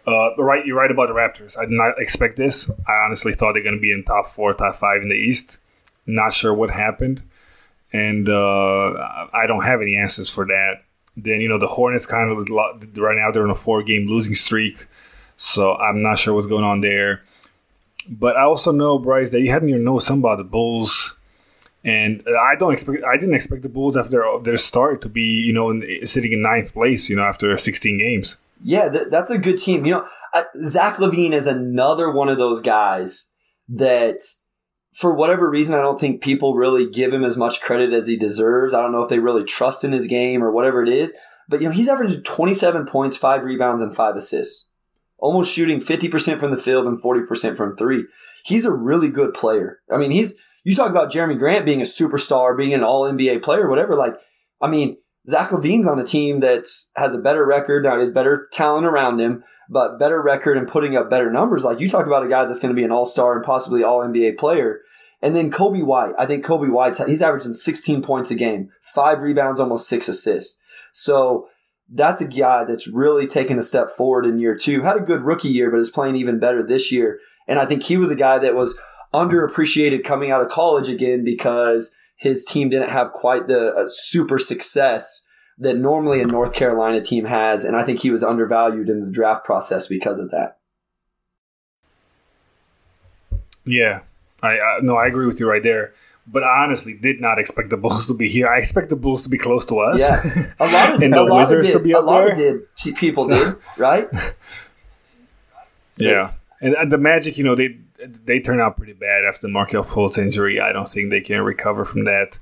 Uh, right, you're right about the Raptors. I did not expect this. I honestly thought they're going to be in top four, top five in the East. Not sure what happened and uh, I don't have any answers for that. Then you know the Hornets kind of right now they're on a four-game losing streak, so I'm not sure what's going on there. But I also know Bryce that you had in your notes something about the Bulls, and I don't expect I didn't expect the Bulls after their, their start to be you know in, sitting in ninth place you know after 16 games. Yeah, th- that's a good team. You know, uh, Zach LaVine is another one of those guys that for whatever reason, I don't think people really give him as much credit as he deserves. I don't know if they really trust in his game or whatever it is. But you know, he's averaging 27 points, five rebounds, and five assists. Almost shooting 50% from the field and 40% from three. He's a really good player. I mean, he's you talk about Jerami Grant being a superstar, being an all NBA player, whatever. Like, I mean, Zach LaVine's on a team that has a better record. Now, he has better talent around him, but better record and putting up better numbers. Like you talk about a guy that's going to be an all star and possibly all NBA player. And then Coby White. I think Coby White's, he's averaging 16 points a game, five rebounds, almost six assists. So that's a guy that's really taken a step forward in year two. Had a good rookie year, but is playing even better this year. And I think he was a guy that was underappreciated coming out of college again because his team didn't have quite the uh, super success that normally a North Carolina team has, and I think he was undervalued in the draft process because of that. Yeah, I uh, no, I agree with you right there. But I honestly did not expect the Bulls to be here. I expect the Bulls to be close to us. Yeah, a lot of and the Wizards did, to be up a lot of did people so, did right. Yeah, and, and the Magic, you know, they they turn out pretty bad after Markelle Fultz injury. I don't think they can recover from that.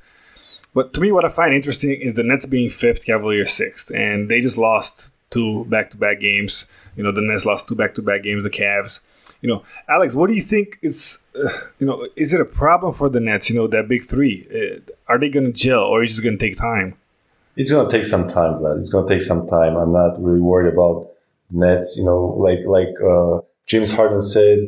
But to me, what I find interesting is the Nets being fifth, Cavaliers sixth, and they just lost two back-to-back games. You know, the Nets lost two back-to-back games. The Cavs. You know, Alex, what do you think is, uh, you know, is it a problem for the Nets? You know, that big three. Uh, are they going to gel, or is it going to take time? It's going to take some time, Vlad. It's going to take some time. I'm not really worried about Nets. You know, like like uh, James Harden said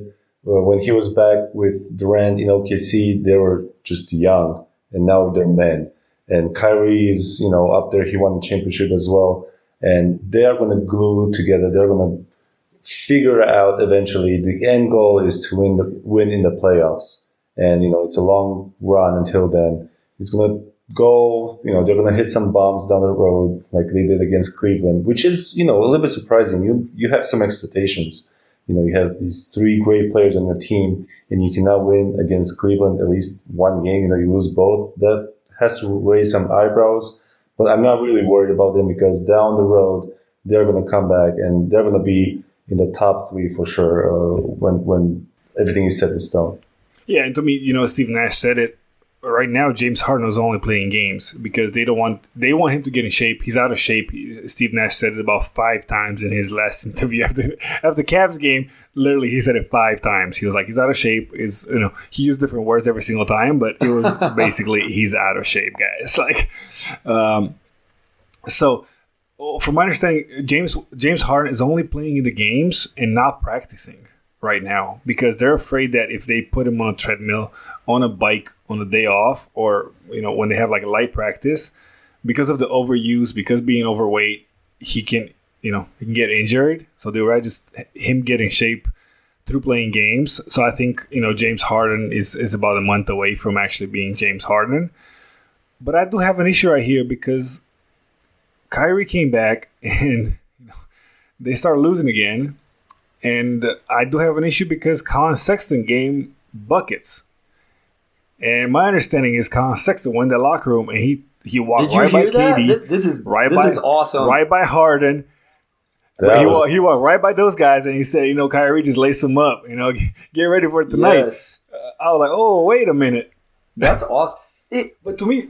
uh, when he was back with Durant in OKC, they were just young, and now they're men. And Kyrie is, you know, up there. He won the championship as well. And they are going to glue together. They're going to figure out eventually. The end goal is to win the win in the playoffs. And you know, it's a long run until then. It's going to go. You know, they're going to hit some bombs down the road like they did against Cleveland, which is, you know, a little bit surprising. You you have some expectations You know, you have these three great players on your team, and you cannot win against Cleveland at least one game. You know, you lose both. That has to raise some eyebrows. But I'm not really worried about them because down the road they're going to come back and they're going to be in the top three for sure uh, when when everything is set in stone. Yeah, and to me, you know, Steve Nash said it right now James Harden is only playing games because they don't want they want him to get in shape. He's out of shape. Steve Nash said it about five times in his last interview after after the Cavs game. Literally, he said it five times. He was like, "He's out of shape." Is you know he used different words every single time, but it was basically he's out of shape, guys. Like, um, so from my understanding, James James Harden is only playing in the games and not practicing right now because they're afraid that if they put him on a treadmill, on a bike on a day off, or you know when they have like a light practice, because of the overuse, because being overweight, he can you know he can get injured. So they were just him getting shape through playing games. So I think you know James Harden is is about a month away from actually being James Harden. But I do have an issue right here because Kyrie came back and you know, they start losing again and I do have an issue because Collin Sexton game buckets. And my understanding is Collin Sexton went in the locker room and he he walked right by that? KD. This is right this by, is awesome. Right by Harden. he, walked, he walked right by those guys and he said, you know, Kyrie just lace them up. You know, get ready for tonight. Yes. Uh, I was like, oh, wait a minute. That's awesome. It, but to me,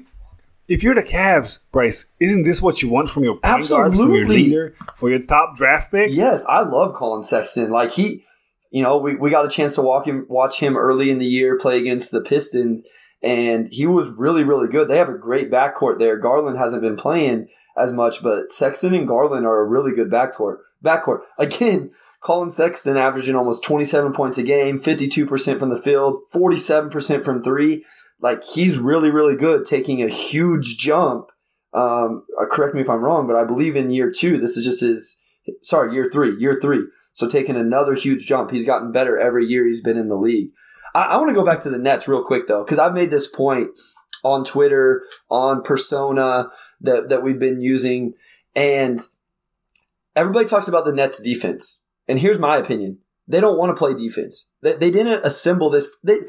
if you're the Cavs, Bryce, isn't this what you want from your point Absolutely. guard, from your leader, for your top draft pick? Yes, I love Collin Sexton. Like he, you know, we, we got a chance to walk him, watch him early in the year play against the Pistons, and he was really, really good. They have a great backcourt there. Garland hasn't been playing as much, but Sexton and Garland are a really good backcourt. Backcourt again. Collin Sexton averaging almost 27 points a game, 52% from the field, 47% from three like he's really really good, taking a huge jump. Um, uh, correct me if I'm wrong, but I believe in year two, this is just his. Sorry, year three, year three. So taking another huge jump. He's gotten better every year he's been in the league. I, I want to go back to the Nets real quick though, because I've made this point on Twitter, on Persona that that we've been using, and everybody talks about the Nets defense. And here's my opinion: they don't want to play defense. They, they didn't assemble this. They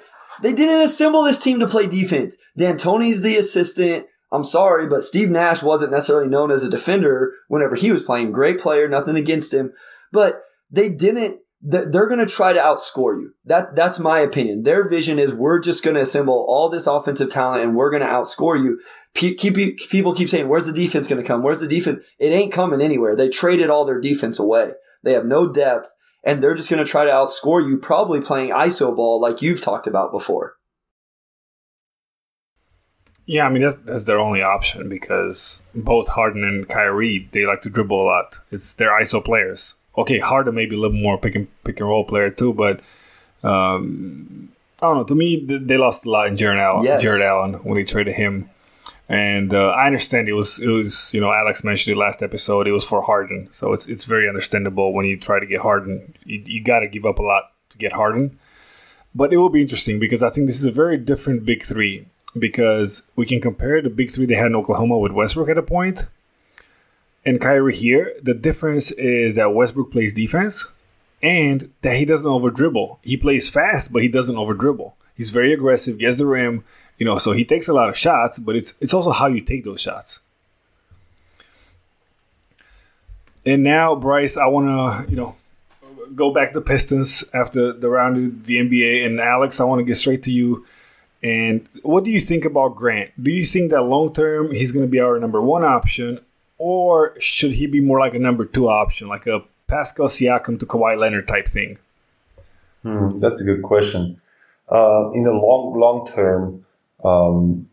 they didn't assemble this team to play defense. D'Antoni's the assistant. I'm sorry, but Steve Nash wasn't necessarily known as a defender whenever he was playing. Great player, nothing against him. But they didn't they're going to try to outscore you. That that's my opinion. Their vision is we're just going to assemble all this offensive talent and we're going to outscore you. keep, people keep saying, "Where's the defense going to come? Where's the defense?" It ain't coming anywhere. They traded all their defense away. They have no depth and they're just going to try to outscore you, probably playing ISO ball like you've talked about before. Yeah, I mean that's, that's their only option because both Harden and Kyrie they like to dribble a lot. It's their ISO players. Okay, Harden may be a little more pick and pick and roll player too, but um, I don't know. To me, they lost a lot in Jarrett Allen. Yes. Jarrett Allen when they traded him. And uh, I understand it was it was you know Alex mentioned it last episode. It was for Harden, so it's it's very understandable when you try to get Harden. You, you got to give up a lot to get Harden, but it will be interesting because I think this is a very different big three because we can compare the big three they had in Oklahoma with Westbrook at a point and Kyrie here. The difference is that Westbrook plays defense and that he doesn't over dribble. He plays fast, but he doesn't over dribble. He's very aggressive, gets the rim, you know, so he takes a lot of shots, but it's it's also how you take those shots. And now, Bryce, I want to, you know, go back to Pistons after the round of the NBA. And Alex, I want to get straight to you. And what do you think about Grant? Do you think that long term he's going to be our number one option, or should he be more like a number two option, like a Pascal Siakam to Kawhi Leonard type thing? Hmm, that's a good question. Uh, in the long long term, um,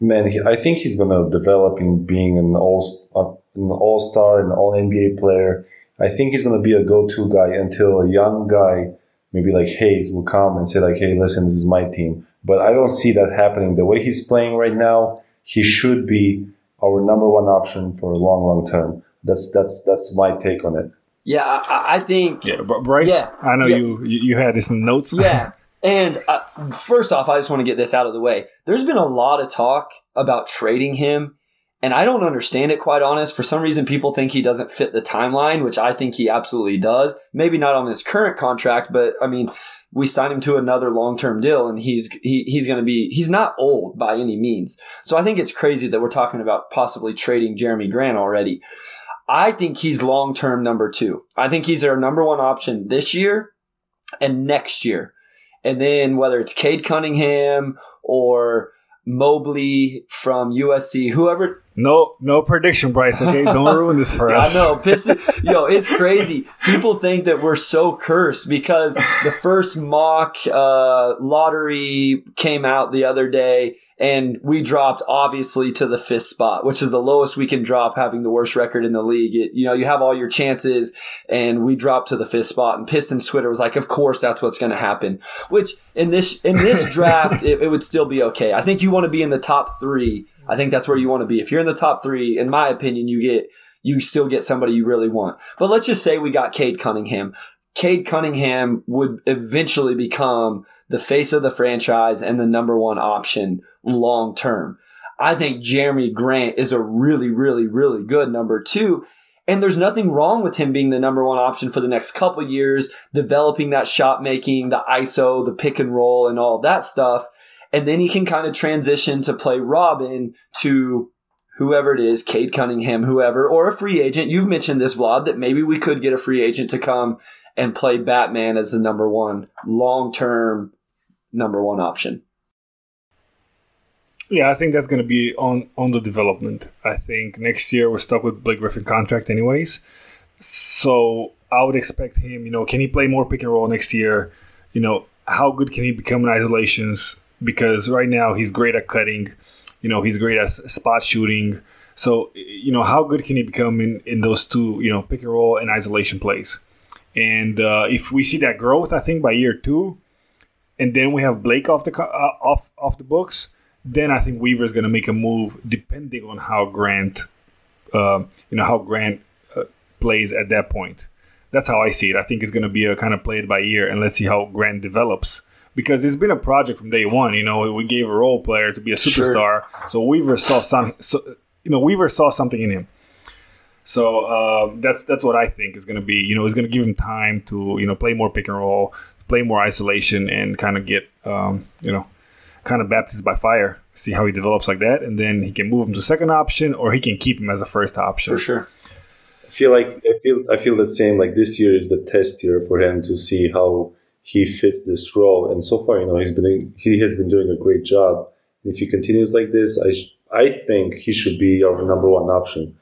man, he, I think he's going to develop in being an all uh, an all star, an all NBA player. I think he's going to be a go to guy until a young guy, maybe like Hayes, will come and say like, "Hey, listen, this is my team." But I don't see that happening. The way he's playing right now, he should be our number one option for a long, long term. That's that's that's my take on it. Yeah, I, I think. Yeah, but Bryce, yeah, I know yeah. you you had this notes. Yeah, And uh, first off, I just want to get this out of the way. There's been a lot of talk about trading him, And I don't understand it, quite honest. For some reason, people think he doesn't fit the timeline, which I think he absolutely does. Maybe not on his current contract, but I mean, we signed him to another long term deal, and he's he, he's going to be he's not old by any means. So I think it's crazy that we're talking about possibly trading Jerami Grant already. I think he's long term number two. I think he's our number one option this year and next year. And then whether it's Cade Cunningham or Mobley from USC, whoever no, no prediction, Bryce. Okay, don't ruin this for us. I know, Piston. yo, it's crazy. People think that we're so cursed because the first mock uh, lottery came out the other day, and we dropped obviously to the fifth spot, which is the lowest we can drop, having the worst record in the league. It, you know, you have all your chances, and we dropped to the fifth spot. And Pistons Twitter was like, "Of course, that's what's going to happen." Which in this in this draft, it, it would still be okay. I think you want to be in the top three I think that's where you want to be. If you're in the top three, in my opinion, you get you still get somebody you really want. But let's just say we got Cade Cunningham. Cade Cunningham would eventually become the face of the franchise and the number one option long term. I think Jerami Grant is a really, really, really good number two. And there's nothing wrong with him being the number one option for the next couple years, developing that shot making, the ISO, the pick and roll, and all that stuff. And then he can kind of transition to play Robin to whoever it is, Cade Cunningham, whoever, or a free agent. You've mentioned this, Vlad, that maybe we could get a free agent to come and play Batman as the number one long term number one option. Yeah, I think that's going to be on on the development. I think next year we're stuck with Blake Griffin contract anyways, so I would expect him. You know, can he play more pick and roll next year? You know, how good can he become in isolations? Because right now he's great at cutting. You know, he's great at spot shooting. So, you know, how good can he become in, in those two, you know, pick and roll and isolation plays? And uh, if we see that growth, I think by year two, and then we have Blake off the uh, off off the books, then I think Weaver is going to make a move depending on how Grant, uh, you know, how Grant uh, plays at that point. That's how I see it. I think it's going to be a kind of played by ear, and let's see how Grant develops because it's been a project from day one. You know, we gave a role player to be a superstar, sure. so Weaver saw some. So, you know, Weaver saw something in him. So uh, that's that's what I think is going to be. You know, it's going to give him time to you know play more pick and roll, play more isolation, and kind of get um, you know kind of baptized by fire. See how he develops like that, and then he can move him to second option, or he can keep him as a first option. For sure. I feel like I feel I feel the same. Like this year is the test year for him to see how he fits this role. And so far, you know, he's been he has been doing a great job. if he continues like this, I I think he should be our number one option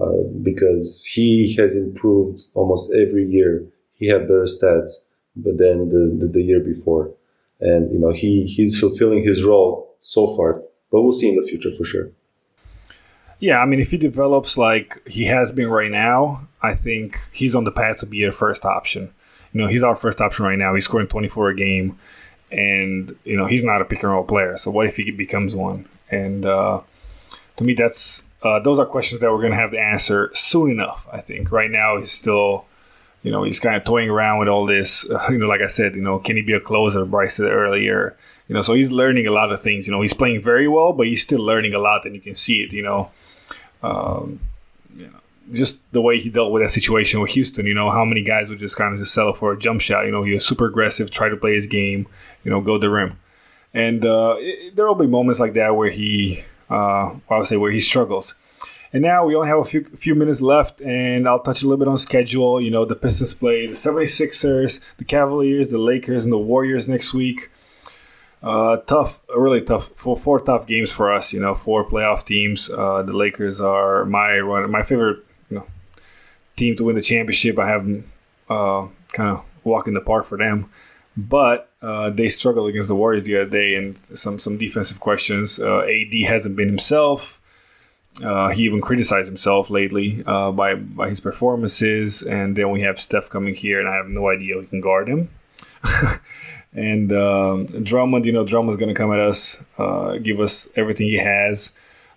uh, because he has improved almost every year. He had better stats, but then the, the, the year before, and you know he he's fulfilling his role so far. But we'll see in the future for sure. Yeah, I mean, if he develops like he has been right now, I think he's on the path to be a first option you know, he's our first option right now. He's scoring 24 a game, and you know, he's not a pick and roll player. So what if he becomes one? And uh, to me, that's uh, those are questions that we're going to have to answer soon enough. I think right now he's still, you know, he's kind of toying around with all this. Uh, you know, like I said, you know, can he be a closer? Bryce said earlier. You know, so he's learning a lot of things. You know, he's playing very well, but he's still learning a lot, and you can see it. You know, um, just the way he dealt with that situation with Houston. You know, how many guys would just kind of just settle for a jump shot. You know, he was super aggressive, try to play his game, you know, go to the rim. And uh, there will be moments like that where he, uh, I would say, where he struggles. And now we only have a few few minutes left, and I'll touch a little bit on schedule. You know, the Pistons play the 76ers, the Cavaliers, the Lakers, and the Warriors next week. Uh, tough, really tough. Four, four tough games for us. You know, four playoff teams. Uh, the Lakers are my one, my favorite team to win the championship. I have them uh, kind of walk in the park for them. But uh, they struggled against the Warriors the other day, and some some defensive questions. Uh, AD hasn't been himself. Uh, he even criticized himself lately uh, by by his performances. And then we have Steph coming here, and I have no idea who can guard him. and um, Drummond, you know, Drummond's going to come at us, uh, give us everything he has.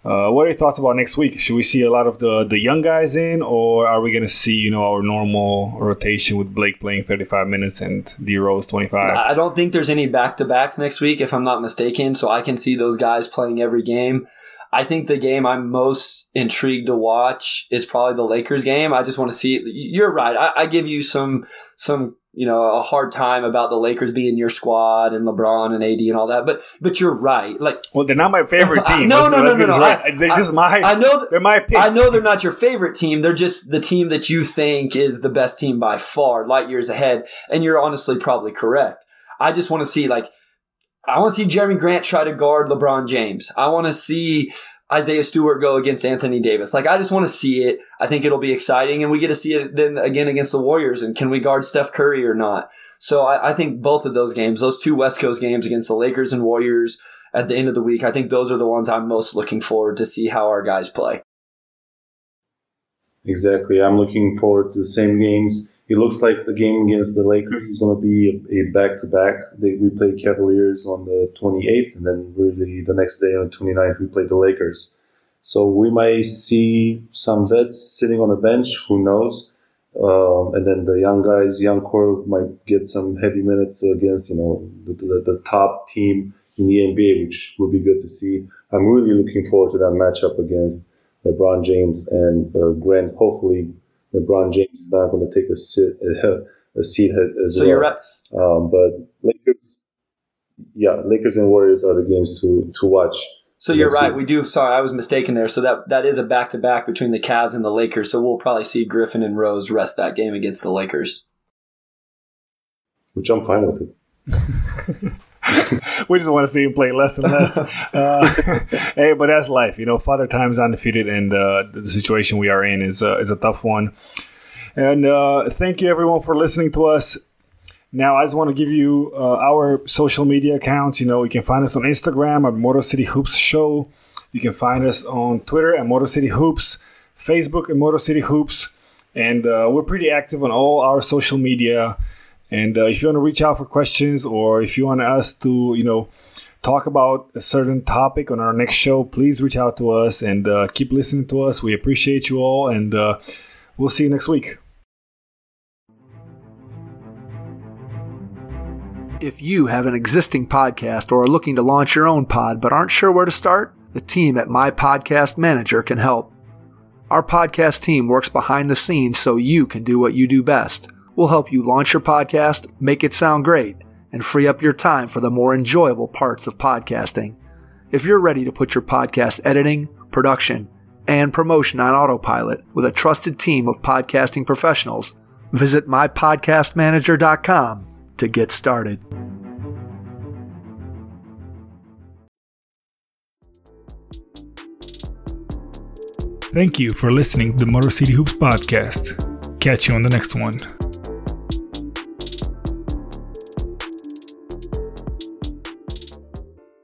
Uh, what are your thoughts about next week? Should we see a lot of the the young guys in, or are we going to see you know our normal rotation with Blake playing 35 minutes and D Rose 25? I don't think there's any back to backs next week, if I'm not mistaken. So I can see those guys playing every game. I think the game I'm most intrigued to watch is probably the Lakers game. I just want to see. You're right. I, I give you some some you know a hard time about the Lakers being your squad and LeBron and AD and all that. But but you're right. Like well, they're not my favorite team. no, no, no, no, no. Right. I, they're I, just my. I know they're my pick. I know they're not your favorite team. They're just the team that you think is the best team by far, light years ahead. And you're honestly probably correct. I just want to see like I want to see Jerami Grant try to guard LeBron James. I want to see Isaiah Stewart go against Anthony Davis. Like, I just want to see it. I think it'll be exciting. And we get to see it then again against the Warriors. And can we guard Steph Curry or not? So I, I think both of those games, those two West Coast games against the Lakers and Warriors at the end of the week, I think those are the ones I'm most looking forward to see how our guys play. Exactly. I'm looking forward to the same games. It looks like the game against the Lakers is going to be a back to back. We play Cavaliers on the 28th, and then really the next day on the 29th, we play the Lakers. So we might see some vets sitting on the bench. Who knows? Um, and then the young guys, young core, might get some heavy minutes against you know the, the, the top team in the NBA, which will be good to see. I'm really looking forward to that matchup against LeBron James and uh, Grant. Hopefully, LeBron James is not going to take a sit a seat as so well. you're right. Um, but Lakers, yeah, Lakers and Warriors are the games to to watch. So you're right. We do. Sorry, I was mistaken there. So that that is a back to back between the Cavs and the Lakers. So we'll probably see Griffin and Rose rest that game against the Lakers. Which I'm fine with it. we just want to see him play less and less. Uh, hey, but that's life, you know. Father Time's undefeated, and uh, the situation we are in is uh, is a tough one. And uh, thank you everyone for listening to us. Now, I just want to give you uh, our social media accounts. You know, you can find us on Instagram at Motor City Hoops Show. You can find us on Twitter at Motor City Hoops, Facebook at Motor City Hoops, and uh, we're pretty active on all our social media. And uh, if you want to reach out for questions or if you want us to, you know, talk about a certain topic on our next show, please reach out to us and uh, keep listening to us. We appreciate you all, and uh, we'll see you next week. If you have an existing podcast or are looking to launch your own pod but aren't sure where to start, the team at My Podcast Manager can help. Our podcast team works behind the scenes so you can do what you do best We'll help you launch your podcast, make it sound great, and free up your time for the more enjoyable parts of podcasting. If you're ready to put your podcast editing, production, and promotion on autopilot with a trusted team of podcasting professionals, visit mypodcastmanager.com to get started. Thank you for listening to the Motor City Hoops podcast. Catch you on the next one.